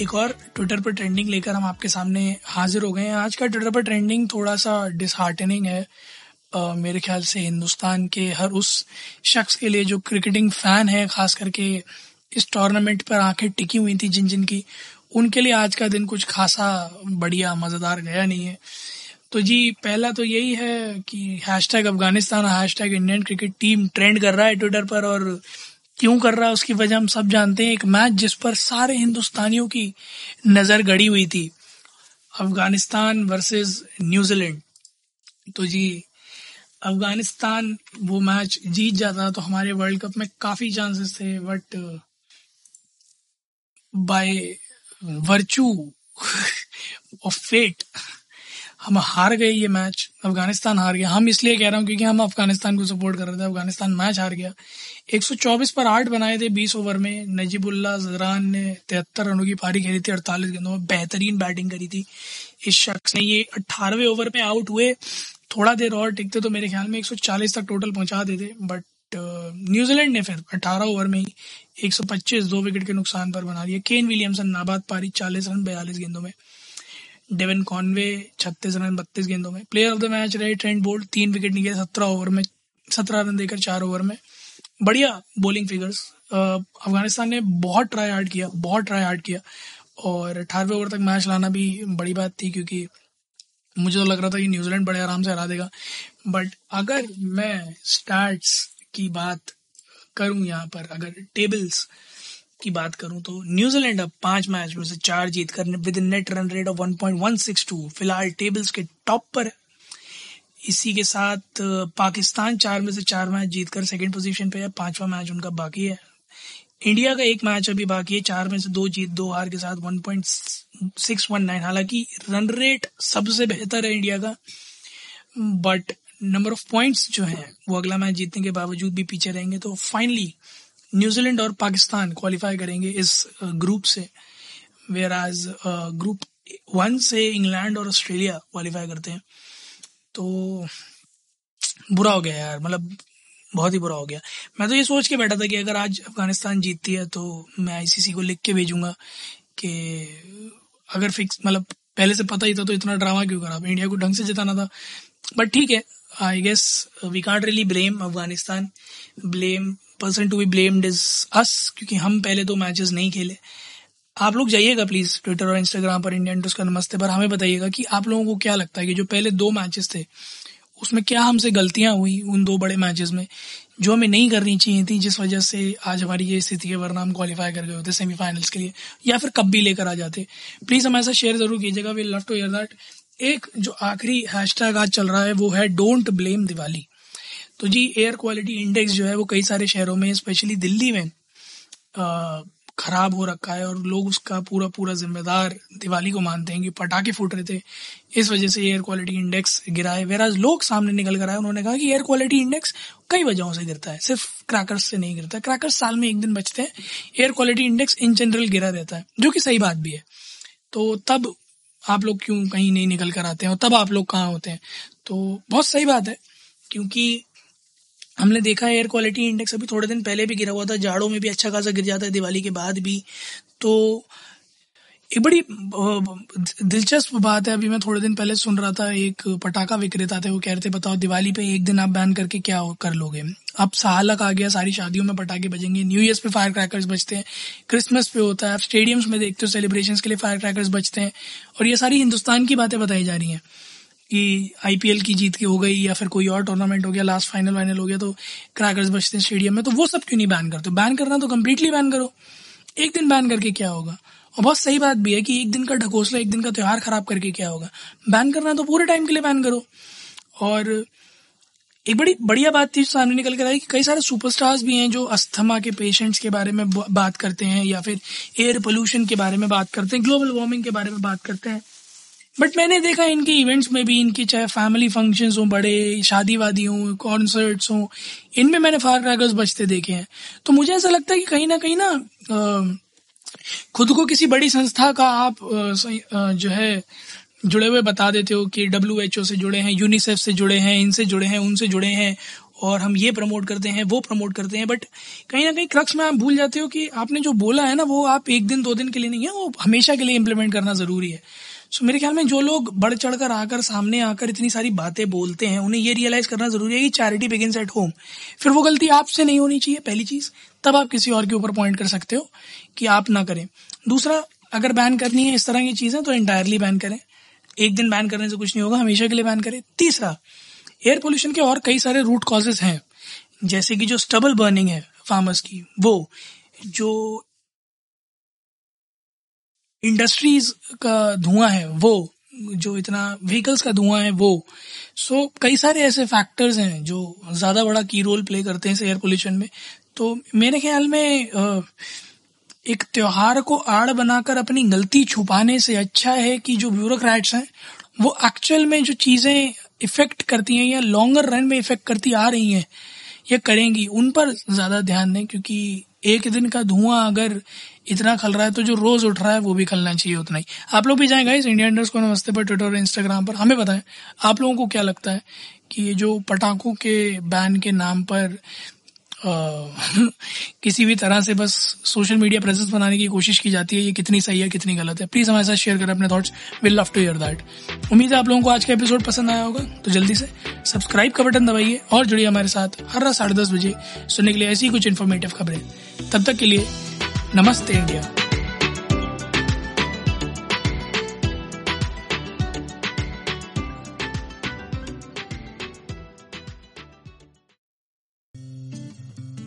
एक और ट्विटर पर ट्रेंडिंग लेकर हम आपके सामने हाजिर हो गए हैं। आज का ट्विटर पर ट्रेंडिंग थोड़ा सा डिसहार्टनिंग है। uh, मेरे ख्याल से हिंदुस्तान के हर उस शख्स के लिए जो क्रिकेटिंग फ़ैन है खास करके इस टूर्नामेंट पर आँखें टिकी हुई थी जिन जिन की उनके लिए आज का दिन कुछ खासा बढ़िया मज़ेदार गया नहीं है। तो जी पहला तो यही है कि hashtag Afghanistan hashtag Indian cricket team trend कर रहा है ट्विटर पर और क्यों कर रहा है, उसकी वजह हम सब जानते हैं। एक मैच जिस पर सारे हिंदुस्तानियों की नज़र गड़ी हुई थी, अफ़गानिस्तान वर्सेस न्यूजीलैंड तो जी, अफ़गानिस्तान वो मैच जीत जाता तो हमारे वर्ल्ड कप में काफ़ी चांसेस थे but by virtue of fate हम हार गए ये मैच अफ़गानिस्तान हार गया। हम इसलिए कह रहा हूँ क्योंकि हम अफ़गानिस्तान को सपोर्ट कर रहे थे, अफ़गानिस्तान मैच हार गया। 124 पर आठ बनाए थे 20 ओवर में। नजीबुल्ला जरान ने तिहत्तर रनों की पारी खेली थी, अड़तालीस गेंदों में बेहतरीन बैटिंग करी थी। इस शख्स ने ये अट्ठारहवें ओवर में आउट हुए। थोड़ा देर और टिकते तो मेरे ख्याल में 140 तक टोटल पहुँचा देते बट न्यूजीलैंड ने फिर 18 ओवर में ही 125 दो विकेट के नुकसान पर बना दिया। केन विलियमसन नाबाद पारी 40 रन, बयालीस गेंदों में। डेवन कॉनवे छत्तीस रन, बत्तीस गेंदों में। प्लेयर ऑफ़ द मैच रहे ट्रेंड बोल्ट तीन विकेट निकले सत्रह ओवर में, सत्रह रन देकर चार ओवर में। बढ़िया बॉलिंग फिगर्स अफ़गानिस्तान ने बहुत ट्राई हार्ड किया, बहुत ट्राई हार्ड किया। और अठारहवें ओवर तक मैच लाना भी बड़ी बात थी, क्योंकि मुझे तो लग रहा था कि न्यूजीलैंड बड़े आराम से हरा देगा। बट अगर मैं स्टार्ट की बात करूँ यहाँ पर, अगर टेबल्स की बात करूँ तो न्यूजीलैंड अब पाँच मैच में से चार जीत कर with net run rate of 1.162 फ़िलहाल टेबल्स के टॉप पर इसी के साथ पाकिस्तान चार में से चार मैच जीतकर सेकंड पोजीशन पे है, पांचवा मैच उनका बाकी है। इंडिया का एक मैच अभी बाकी है, चार में से दो जीत, दो हार के साथ 1.619 हालाँकि रन रेट सबसे बेहतर है इंडिया का बट नंबर ऑफ़ पॉइंट्स जो हैं, वो अगला मैच जीतने के बावजूद भी पीछे रहेंगे। तो फाइनली न्यूजीलैंड और पाकिस्तान क्वालिफाई करेंगे इस ग्रुप से। वेयर एज ग्रुप वन से इंग्लैंड और ऑस्ट्रेलिया क्वालिफाई करते हैं। तो बुरा हो गया यार मतलब बहुत ही बुरा हो गया। मैं तो ये सोच के बैठा था कि अगर आज अफ़गानिस्तान जीतती है तो मैं आईसीसी को लिख के भेजूँगा कि अगर फिक्स मतलब पहले से पता ही था तो इतना ड्रामा क्यों करा? इंडिया को ढंग से जिताना था। बट ठीक है I guess we can't really blame Afghanistan blame person to be blamed is us क्योंकि हम पहले दो मैचेस नहीं खेले। आप लोग जाइएगा प्लीज़ ट्विटर और इंस्टाग्राम पर इंडियन टूस का नमस्ते, पर हमें बताइएगा कि आप लोगों को क्या लगता है कि जो पहले दो मैचेस थे, उसमें क्या हमसे गलतियाँ हुई उन दो बड़े मैचेस में, जो हमें नहीं करनी चाहिए थी, जिस वजह से आज हमारी ये स्थिति है, वरना हम क्वालिफाई कर गए होते सेमीफाइनल्स के लिए, या फिर कब भी लेकर आ जाते। प्लीज़ हमारे साथ शेयर ज़रूर कीजिएगा we love to hear that एक जो आखिरी हैशटैग आज चल रहा है, वो है डोंट ब्लेम दिवाली। तो जी एयर क्वालिटी इंडेक्स जो है वो कई सारे शहरों में स्पेशली दिल्ली में खराब हो रखा है और लोग उसका पूरा पूरा जिम्मेदार दिवाली को मानते हैं कि पटाखे फूट रहे थे। इस वजह से एयर क्वालिटी इंडेक्स गिरा है। वेराज लोग सामने निकल कर आए, उन्होंने कहा कि एयर क्वालिटी इंडेक्स कई वजहों से गिरता है। सिर्फ़ क्रैकर्स से नहीं गिरता। क्रैकर्स साल में एक दिन बचते हैं air quality index in general गिरा रहता है, जो कि सही बात भी है। तो तब आप लोग क्यों कहीं नहीं निकल कर आते हैं और तब आप लोग कहाँ होते हैं? तो बहुत सही बात है, क्योंकि हमने देखा है एयर क्वालिटी इंडेक्स अभी थोड़े दिन पहले भी गिरा हुआ था जाड़ों में भी अच्छा खासा गिर जाता है दिवाली के बाद भी। तो एक बड़ी दिलचस्प बात है, अभी मैं थोड़े दिन पहले सुन रहा था, एक पटाखा विक्रेता थे, वो कह रहे थे, बताओ, दिवाली पे एक दिन आप बैन करके क्या कर लोगे? अब सालक आ गया, सारी शादियों में पटाखे बजेंगे न्यू ईयर पे फायर क्रैकर्स बजते हैं क्रिसमस पे होता है, आप स्टेडियम्स में देखते हो सेलिब्रेशन के लिए फायर क्रैकर्स बजते हैं, और ये सारी हिंदुस्तान की बातें बताई जा रही हैं। कि आईपीएल की जीत की हो गई या फिर कोई और टूर्नामेंट हो गया लास्ट फाइनल वाइनल हो गया तो क्रैकर्स बचते हैं स्टेडियम में तो वो सब क्यों नहीं बैन करते? बैन करना तो कम्प्लीटली बैन करो। एक दिन बैन करके क्या होगा? और बहुत सही बात भी है कि एक दिन का ढकोसला, एक दिन का त्यौहार खराब करके क्या होगा? बैन करना तो पूरे टाइम के लिए बैन करो। और एक बड़ी, बढ़िया बात थी, सामने निकल कर आई कि कई सारे सुपरस्टार्स भी हैं जो अस्थमा के पेशेंट्स के बारे में बात करते हैं या फिर एयर पोल्यूशन के बारे में बात करते हैं ग्लोबल वार्मिंग के बारे में बात करते हैं। बट मैंने देखा इनके इवेंट्स में भी, इनके चाहे फैमिली फ़ंक्शंस हो, बड़े शादी वादी हो कॉन्सर्ट्स हो, इनमें मैंने फायर क्रैकर्स बजते देखे हैं। तो मुझे ऐसा लगता है कि कहीं ना कहीं ना खुद को किसी बड़ी संस्था का आप जो है, जुड़े हुए बता देते हो कि डब्ल्यू एच ओ से जुड़े हैं यूनिसेफ से जुड़े हैं, इनसे जुड़े हैं, उनसे जुड़े हैं, और हम ये प्रमोट करते हैं, वो प्रमोट करते हैं। बट कहीं ना, कहीं क्रक्स में आप भूल जाते हो कि आपने जो बोला है ना, वो आप एक दिन, दो दिन के लिए नहीं है, वो हमेशा के लिए इम्प्लीमेंट करना ज़रूरी है। सो मेरे ख्याल में जो लोग बढ़ चढ़ कर आकर, सामने आकर इतनी सारी बातें बोलते हैं, उन्हें ये रियलाइज़ करना ज़रूरी है कि चैरिटी बिगिन एट होम फिर वो गलती आपसे नहीं होनी चाहिए, पहली चीज़। तब आप किसी और के ऊपर पॉइंट कर सकते हो कि आप ना करें। दूसरा, अगर बैन करनी है इस तरह की चीज़ें तो इंटायरली बैन करें। एक दिन बैन करने से कुछ नहीं होगा, हमेशा के लिए बैन करें। तीसरा एयर पोल्यूशन के और कई सारे रूट कॉजेज हैं। जैसे कि जो स्टबल बर्निंग है फार्मर्स की, वो, जो इंडस्ट्रीज़ का धुआँ है वो जो इतना व्हीकल्स का धुआँ है वो। सो so, कई सारे ऐसे फैक्टर्स हैं जो ज़्यादा बड़ा की रोल प्ले करते हैं एयर पोल्यूशन में। तो मेरे ख्याल में एक त्योहार को आड़ बनाकर अपनी गलती छुपाने से अच्छा है कि जो ब्यूरोक्रेट्स हैं वो एक्चुअल में जो चीज़ें इफ़ेक्ट करती हैं या लॉन्गर रन में इफ़ेक्ट करती आ रही हैं या करेंगी उन पर ज़्यादा ध्यान दें क्योंकि एक दिन का धुआँ अगर इतना खल रहा है तो जो रोज उठ रहा है, वो भी खलना चाहिए उतना ही। आप लोग भी जाए इस इंडिया इंडर्स को नमस्ते पर ट्विटर और इंस्टाग्राम पर। हमें बताएँ, आप लोगों को क्या लगता है कि ये जो पटाखों के बैन के नाम पर किसी भी तरह से बस सोशल मीडिया प्रेजेंस बनाने की कोशिश की जाती है, ये कितनी सही है, कितनी गलत है। प्लीज़ हमारे साथ शेयर करें अपने thoughts we'll love to hear that उम्मीद है आप लोगों को आज का एपिसोड पसंद आया होगा तो जल्दी से सब्सक्राइब का बटन दबाइए और जुड़िए हमारे साथ हर रात साढ़े दस बजे सुनने के लिए ऐसी कुछ इन्फॉर्मेटिव खबरें। तब तक के लिए नमस्ते इंडिया।